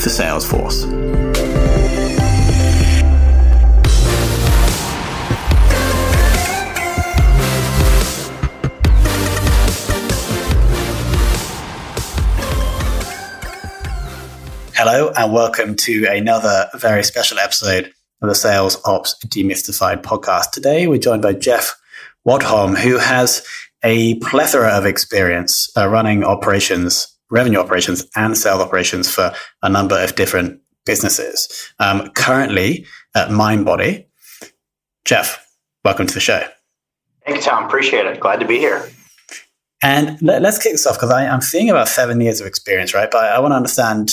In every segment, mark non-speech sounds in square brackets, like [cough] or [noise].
for Salesforce. Hello, and welcome to another very special episode of the Sales Ops Demystified podcast. Today, we're joined by Jeff Wadholm, who has a plethora of experience uh, running operations revenue operations and sales operations for a number of different businesses. Um, currently at MindBody. Jeff, welcome to the show. Thank you, Tom. Appreciate it. Glad to be here. And let, us kick this off because I'm seeing about seven years of experience, right? But I want to understand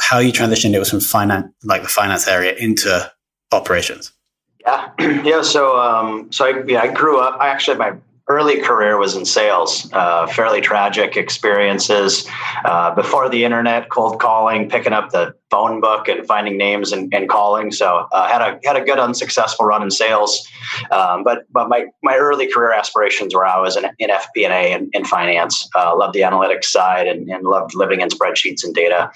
how you transitioned. It was from finance, like the finance area, into operations. Yeah, [clears throat] yeah. So, um, so I, yeah, I grew up. I actually my early career was in sales, uh, fairly tragic experiences. Uh, before the internet, cold calling, picking up the phone book and finding names and, and calling. So uh, had a had a good unsuccessful run in sales. Um, but but my, my early career aspirations were I was in, in FP&A and in finance. Uh, loved the analytics side and, and loved living in spreadsheets and data.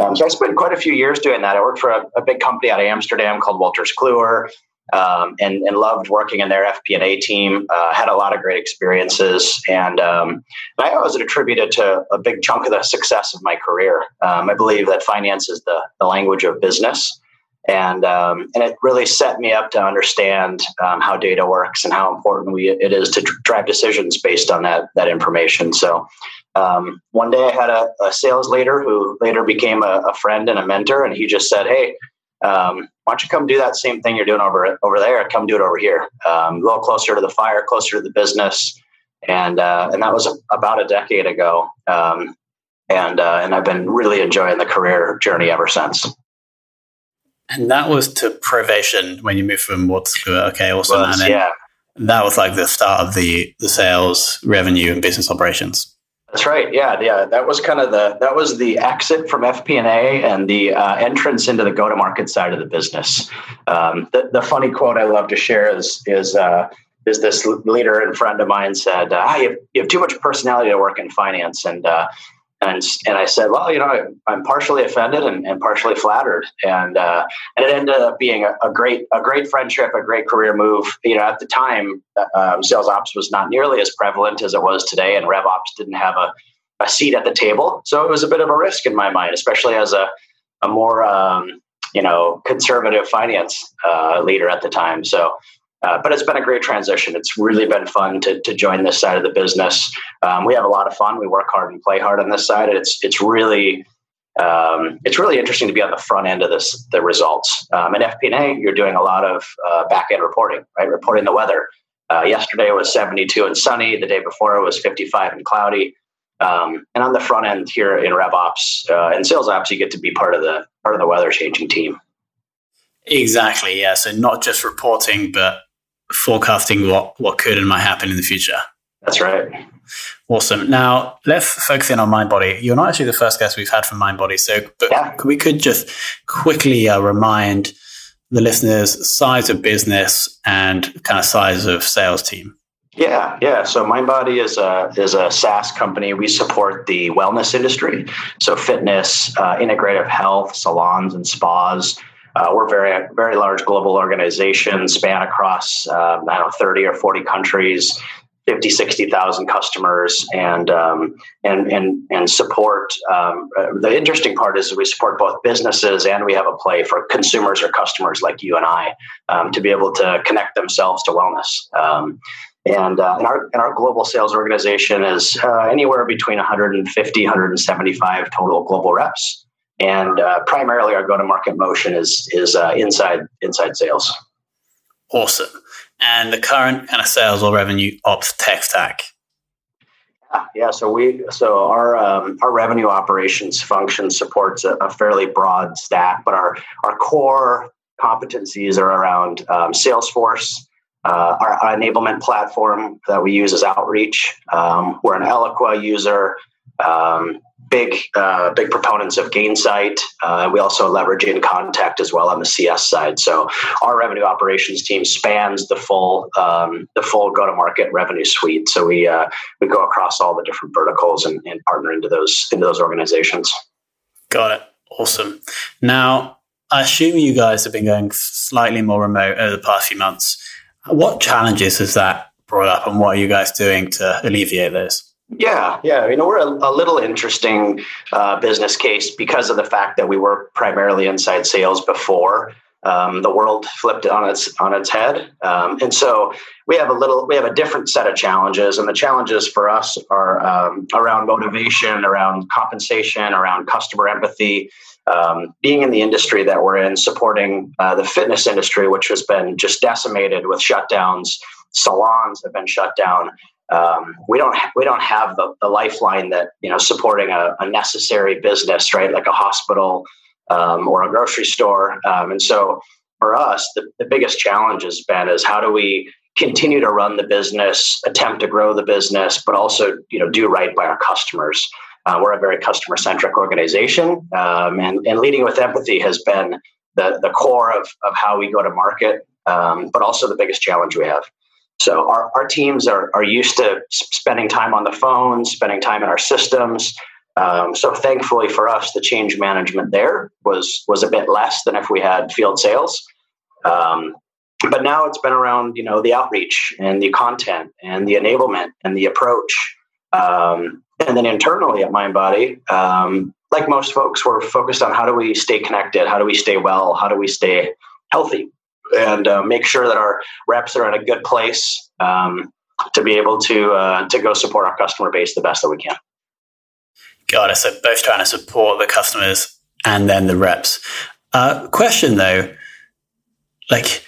Um, so I spent quite a few years doing that. I worked for a, a big company out of Amsterdam called Wolters Kluwer um, and, and, loved working in their FP&A team. Uh, had a lot of great experiences, and, um, I always attribute it to a big chunk of the success of my career. Um, I believe that finance is the, the language of business, and um, and it really set me up to understand um, how data works and how important we, it is to drive decisions based on that that information. So. Um, one day I had a, a, sales leader who later became a, a friend and a mentor, and he just said, "Hey, um, why don't you come do that same thing you're doing over over there? Come do it over here. Um, a little closer to the fire, closer to the business, and uh, and that was a, about a decade ago. Um, and uh, and I've been really enjoying the career journey ever since. And that was to Provation when you moved from Wolters Kluwer. Okay, awesome. Was, yeah, that was like the start of the the sales, revenue, and business operations. That's right. Yeah, yeah. That was kind of the that was the exit from FP&A and the uh, entrance into the go-to-market side of the business. Um, the, the funny quote I love to share is is uh, is this leader and friend of mine said, uh, you, have, you have too much personality to work in finance, and uh, and and I said, well, you know, I'm partially offended and, and partially flattered, and uh, and it ended up being a, a, great a great friendship, a great career move. You know, at the time, um, sales ops was not nearly as prevalent as it was today, and rev ops didn't have a, a seat at the table, so it was a bit of a risk in my mind, especially as a a more um, you know conservative finance uh, leader at the time. So uh, but it's been a great transition. It's really been fun to, to join this side of the business. Um, we have a lot of fun. We work hard and play hard on this side. It's it's really um, it's really interesting to be on the front end of this the results. Um, in FP&A, you're doing a lot of uh, back end reporting, right? Reporting the weather. Uh, yesterday was 72 and sunny. The day before it was 55 and cloudy. Um, and on the front end here in RevOps uh, and Sales Ops, you get to be part of the part of the weather changing team. Exactly. Yeah. So not just reporting, but forecasting what, what could and might happen in the future. That's right. Awesome. Now let's focus in on MindBody. You're not actually the first guest we've had from MindBody, so but yeah. we could just quickly uh, remind the listeners size of business and kind of size of sales team. Yeah, yeah. So MindBody is a is a SaaS company. We support the wellness industry, so fitness, uh, integrative health, salons and spas Uh, we're very very large global organization, span across um, I don't know 30 or 40 countries. 50, 60,000 customers and, um, and, and, and support. Um, uh, the interesting part is we support both businesses and we have a play for consumers or customers like you and I um, to be able to connect themselves to wellness. Um, and, uh, and, our, and our global sales organization is uh, anywhere between 150, 175 total global reps. And uh, primarily our go-to-market motion is, is uh, inside, inside sales. Awesome and the current kind of sales or revenue ops tech stack? Yeah, so we so our um, our revenue operations function supports a, a, fairly broad stack, but our our core competencies are around um, Salesforce, uh, our, our, enablement platform that we use is Outreach. Um, we're an Eloqua user. Um, big uh, big proponents of Gainsight. Uh, we also leverage inContact as well on the CS side. So our revenue operations team spans the full um, the full go to market revenue suite. So we uh, we go across all the different verticals and, and partner into those into those organizations. Got it. Awesome. Now, I assume you guys have been going slightly more remote over the past few months. What challenges has that brought up, and what are you guys doing to alleviate those? Yeah, yeah. You know, we're a, a little interesting uh, business case because of the fact that we were primarily inside sales before um, the world flipped on its on its head, um, and so we have a little we have a different set of challenges. And the challenges for us are um, around motivation, around compensation, around customer empathy. Um, being in the industry that we're in, supporting uh, the fitness industry, which has been just decimated with shutdowns, salons have been shut down um, we don't ha- we don't have the, the lifeline that you know supporting a, a necessary business right? Like a hospital um, or a grocery store. Um, and so for us the, the biggest challenge has been is how do we continue to run the business attempt to grow the business but also you know do right by our customers. Uh, we're a very customer centric organization um, and, and leading with empathy has been the, the core of, of how we go to market um, but also the biggest challenge we have so our, our teams are, are used to spending time on the phone, spending time in our systems. Um, so thankfully for us, the change management there was was a bit less than if we had field sales. Um, but now it's been around, you know, the outreach and the content and the enablement and the approach. Um, and then internally at MindBody, um, like most folks, we're focused on how do we stay connected, how do we stay well, how do we stay healthy and uh, make sure that our reps are in a good place um, to be able to uh, to go support our customer base the best that we can. Got it. So both trying to support the customers and then the reps. Uh, question though, like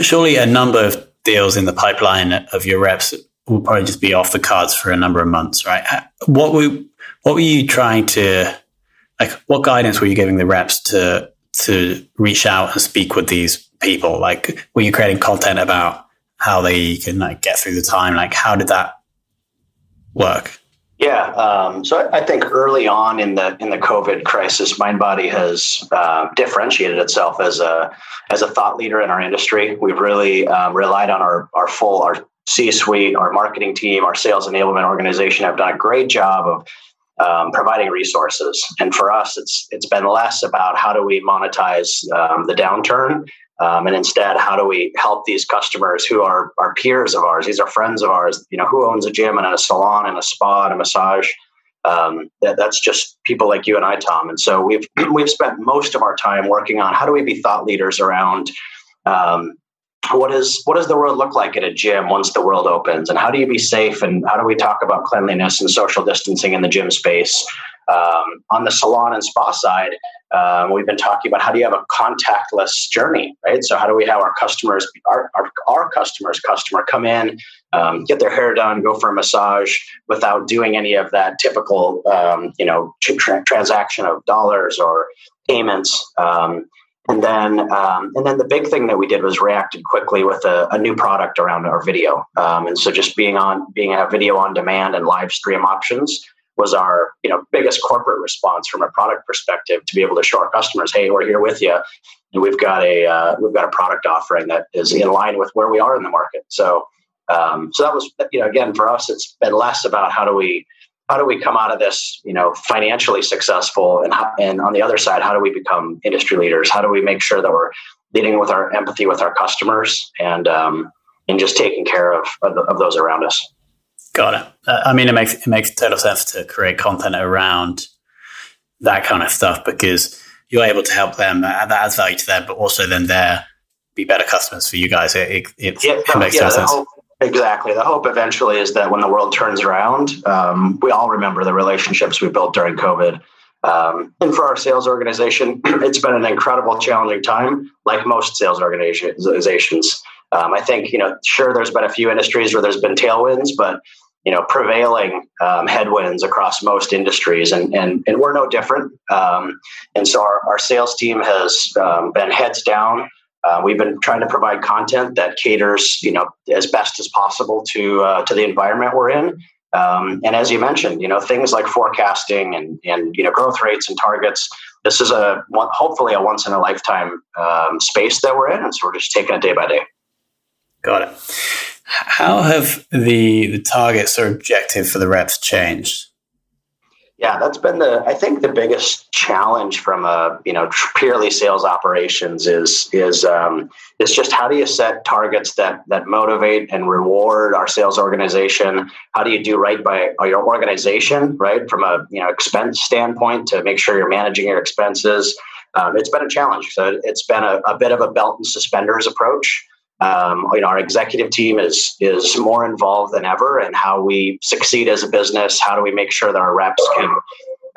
surely a number of deals in the pipeline of your reps will probably just be off the cards for a number of months, right? What were what were you trying to like? What guidance were you giving the reps to to reach out and speak with these people? Like, were you creating content about how they can like get through the time? Like, how did that work? Yeah, um, so I think early on in the in the COVID crisis, MindBody has uh, differentiated itself as a as a thought leader in our industry. We've really um, relied on our our full our C suite, our marketing team, our sales enablement organization have done a great job of um, providing resources. And for us, it's it's been less about how do we monetize um, the downturn um, and instead, how do we help these customers who are, are peers of ours? These are friends of ours. You know, who owns a gym and a salon and a spa and a massage? Um, that, that's just people like you and I, Tom. And so we've [clears throat] we've spent most of our time working on how do we be thought leaders around um, what is what does the world look like at a gym once the world opens, and how do you be safe, and how do we talk about cleanliness and social distancing in the gym space? Um, on the salon and spa side, um, we've been talking about how do you have a contactless journey, right? So how do we have our customers, our, our, our customers, customer come in, um, get their hair done, go for a massage without doing any of that typical, um, you know, tra- transaction of dollars or payments. Um, and then, um, and then the big thing that we did was reacted quickly with a, a new product around our video. Um, and so just being on, being a video on demand and live stream options was our you know biggest corporate response from a product perspective to be able to show our customers, hey, we're here with you, and we've got a uh, we've got a product offering that is in line with where we are in the market. So um, so that was you know again for us, it's been less about how do we how do we come out of this, you know, financially successful, and and on the other side, how do we become industry leaders? How do we make sure that we're leading with our empathy with our customers and um, and just taking care of of, of those around us? Got it. Uh, I mean, it makes it makes total sense to create content around that kind of stuff because you're able to help them. Uh, that adds value to them, but also then they're be better customers for you guys. It, it, yeah, it makes yeah, sense. Hope, exactly. The hope eventually is that when the world turns around, um, we all remember the relationships we built during COVID. Um, and for our sales organization, [clears throat] it's been an incredible, challenging time, like most sales organizations. Um, I think, you know, sure, there's been a few industries where there's been tailwinds, but you know prevailing um, headwinds across most industries and and, and we're no different um, and so our, our sales team has um, been heads down uh, we've been trying to provide content that caters, you know, as best as possible to uh, to the environment we're in. Um, and as you mentioned, you know, things like forecasting and and you know growth rates and targets. This is a hopefully a once in a lifetime um, space that we're in, and so we're just taking it day by day. Got it. How have the the targets or objective for the reps changed? Yeah, that's been the I think the biggest challenge from a you know purely sales operations is is um, is just how do you set targets that that motivate and reward our sales organization? How do you do right by your organization, right from a you know expense standpoint to make sure you're managing your expenses? Um, it's been a challenge. So it's been a, a bit of a belt and suspenders approach. Um, you know, our executive team is is more involved than ever in how we succeed as a business. How do we make sure that our reps can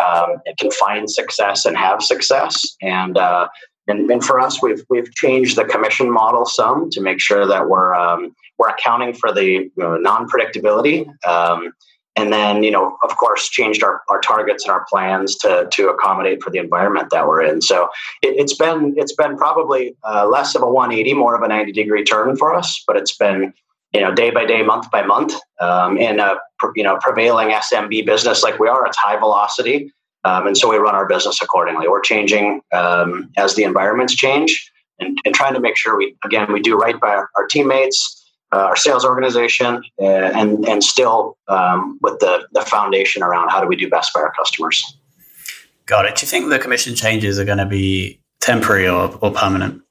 um, can find success and have success? And, uh, and and for us, we've we've changed the commission model some to make sure that we're um, we're accounting for the you know, non predictability. And then you know of course changed our, our targets and our plans to to accommodate for the environment that we're in. So it, has been it's been probably uh, less of a 180 more of a 90 degree turn for us but it's been you know day by day month by month um, in a you know prevailing smb business like we are. It's high velocity um, and so we run our business accordingly. We're changing um, as the environments change and, and trying to make sure we again we do right by our, our teammates uh, our sales organization, uh, and and still um, with the the foundation around how do we do best by our customers. Got it. Do you think the commission changes are going to be temporary or, or permanent?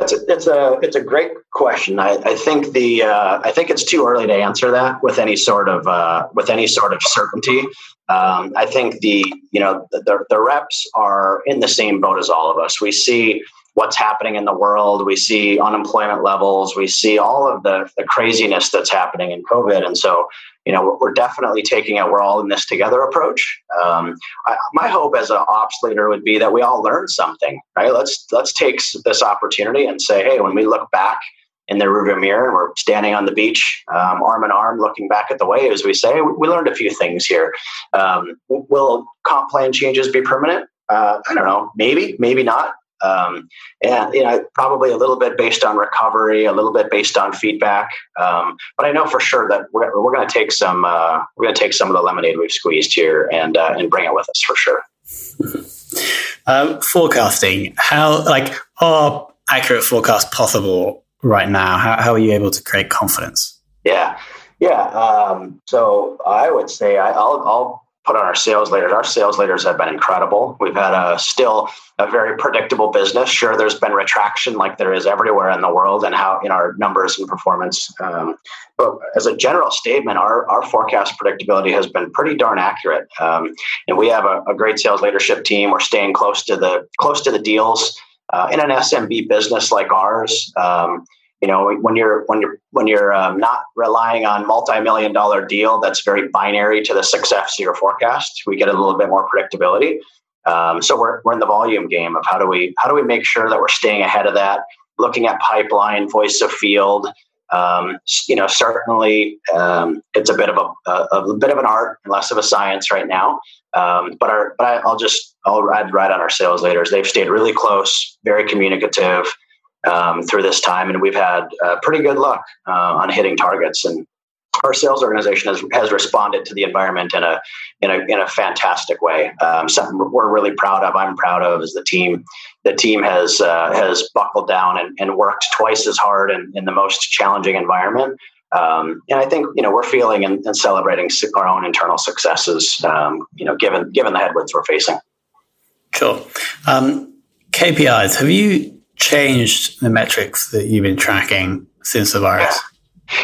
It's a, it's a it's a great question. I, I think the uh, I think it's too early to answer that with any sort of uh, with any sort of certainty. Um, I think the you know the, the reps are in the same boat as all of us. We see what's happening in the world. We see unemployment levels. We see all of the, the craziness that's happening in COVID. And so, you know, we're definitely taking a we're all in this together approach. Um, I, my hope as an ops leader would be that we all learn something, right? Let's let's take this opportunity and say, hey, when we look back in the rearview mirror and we're standing on the beach, um, arm in arm, looking back at the waves, we say, we learned a few things here. Um, will comp plan changes be permanent? Uh, I don't know. Maybe, maybe not. Um, and you know, probably a little bit based on recovery, a little bit based on feedback. Um, but I know for sure that we're, we're going to take some uh, we're going to take some of the lemonade we've squeezed here and uh, and bring it with us for sure. Um, forecasting, how like are accurate forecasts possible right now? How, how are you able to create confidence? Yeah, yeah. Um, so I would say I, will I'll put on our sales leaders. Our sales leaders have been incredible. We've had a still a very predictable business. Sure, there's been retraction like there is everywhere in the world and how in our numbers and performance. Um, but as a general statement, our, our forecast predictability has been pretty darn accurate. Um, and we have a, a, great sales leadership team. We're staying close to the close to the deals. Uh, in an SMB business like ours, um, you know when you're when you're when you're um, not relying on multi-million dollar deal that's very binary to the success of your forecast we get a little bit more predictability. Um, so we're, we're in the volume game of how do we how do we make sure that we're staying ahead of that looking at pipeline voice of field. Um, you know certainly um, it's a bit of a, a, a, bit of an art and less of a science right now. Um, but our but I, will just I'll ride right on our sales leaders. They've stayed really close very communicative um, through this time, and we've had uh, pretty good luck uh, on hitting targets. And our sales organization has, has responded to the environment in a in a in a fantastic way. Um, something we're really proud of. I'm proud of is the team. The team has uh, has buckled down and, and worked twice as hard in, in the most challenging environment. Um, and I think you know we're feeling and, and celebrating our own internal successes. Um, you know, given given the headwinds we're facing. Sure. Um, KPIs. Have you changed the metrics that you've been tracking since the virus?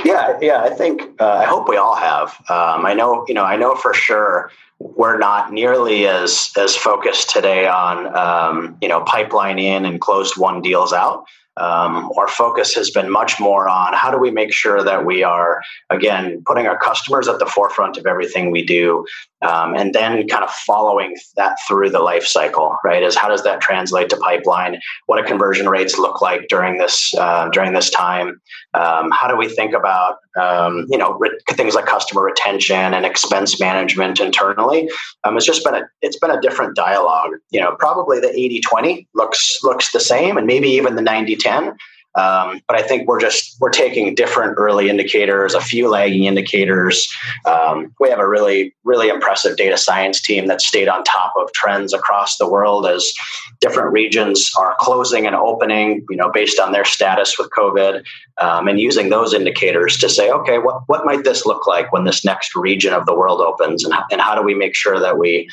Yeah, yeah. I think uh, I hope we all have. Um, I know, you know, I know for sure we're not nearly as as focused today on um, you know pipeline in and closed won deals out. Um, our focus has been much more on how do we make sure that we are again putting our customers at the forefront of everything we do um, and then kind of following that through the life cycle right is how does that translate to pipeline? What do conversion rates look like during this uh, during this time? Um, how do we think about um, you know re- things like customer retention and expense management internally? Um, it's just been a it's been a different dialogue. You know probably the 80 20 looks looks the same and maybe even the 90 10 um, but I think we're just we're taking different early indicators, a few lagging indicators. Um, we have a really really impressive data science team that stayed on top of trends across the world as different regions are closing and opening, you know, based on their status with COVID, um, and using those indicators to say, okay, what what might this look like when this next region of the world opens, and and how do we make sure that we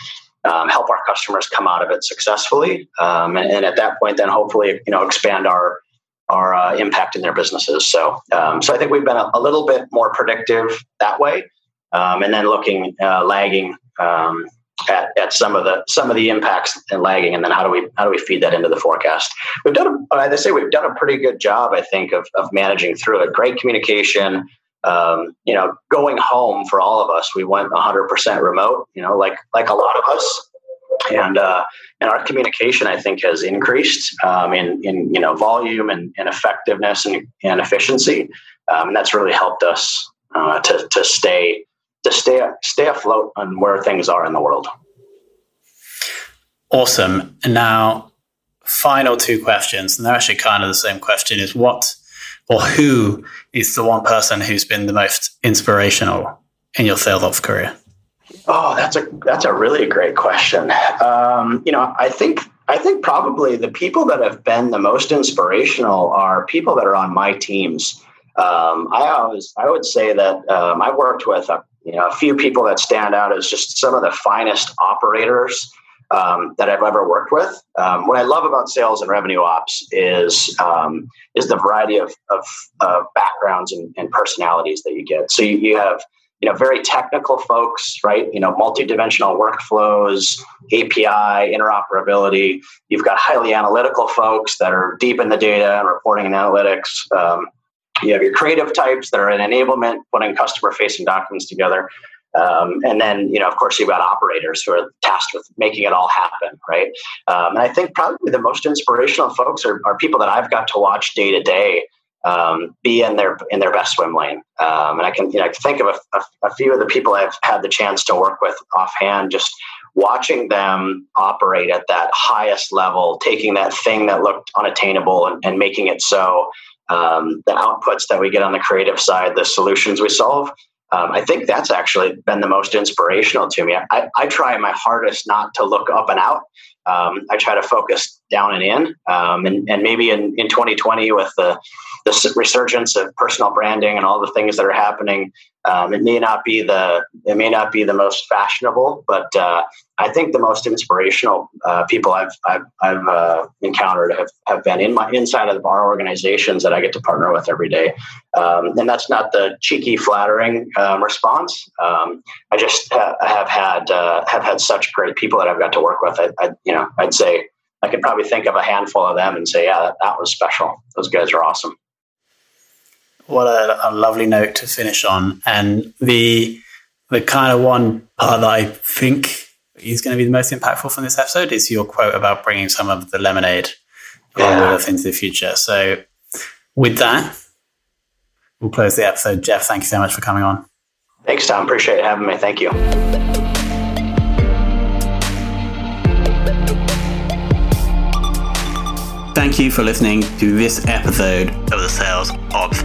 um, help our customers come out of it successfully, um, and, and, at that point, then hopefully, you know, expand our our uh, impact in their businesses. So, um, so I think we've been a, a, little bit more predictive that way, um, and then looking uh, lagging um, at, at some of the some of the impacts and lagging, and then how do we how do we feed that into the forecast? We've done, a, I say, we've done a pretty good job, I think, of of managing through it. Great communication. Um, you know, going home for all of us, we went 100% remote. You know, like like a lot of us, and uh, and our communication I think has increased um, in in you know volume and, and effectiveness and, and efficiency, um, and that's really helped us uh, to to stay to stay stay afloat on where things are in the world. Awesome. And now, final two questions, and they're actually kind of the same question: is what or who is the one person who's been the most inspirational in your sales ops career? Oh, that's a that's a really great question. Um, you know, I think I think probably the people that have been the most inspirational are people that are on my teams. Um, I always I would say that um, I worked with a, you know a few people that stand out as just some of the finest operators um, that I've ever worked with. Um, what I love about sales and revenue ops is um, is the variety of, of, of backgrounds and, and, personalities that you get. So you, you have you know very technical folks right? You know multi-dimensional workflows api interoperability. You've got highly analytical folks that are deep in the data and reporting and analytics. Um, you have your creative types that are in enablement putting customer facing documents together. Um, and then, you know, of course, you've got operators who are tasked with making it all happen, right? Um, and I think probably the most inspirational folks are, are people that I've got to watch day to day um, be in their in their best swim lane. Um, and I can you know I think of a, a, a, few of the people I've had the chance to work with offhand, just watching them operate at that highest level, taking that thing that looked unattainable and, and making it so. Um, the outputs that we get on the creative side, the solutions we solve. Um, I think that's actually been the most inspirational to me. I, I try my hardest not to look up and out um, I try to focus down and in. Um, and, and maybe in, in 2020, with the, the resurgence of personal branding and all the things that are happening, um, it may not be the it may not be the most fashionable, but uh, I think the most inspirational uh, people I've I've, I've uh, encountered have, have been in my inside of our organizations that I get to partner with every day, um, and that's not the cheeky, flattering um, response. Um, I just ha- have had uh, have had such great people that I've got to work with. I, I, you know I'd say I could probably think of a handful of them and say, yeah, that, that was special. Those guys are awesome. What a, a, lovely note to finish on. And the the kind of one part that I think is going to be the most impactful from this episode is your quote about bringing some of the lemonade yeah. with us into the future. So, with that, we'll close the episode. Jeff, thank you so much for coming on. Thanks, Tom. Appreciate having me. Thank you. Thank you for listening to this episode of the Sales Ops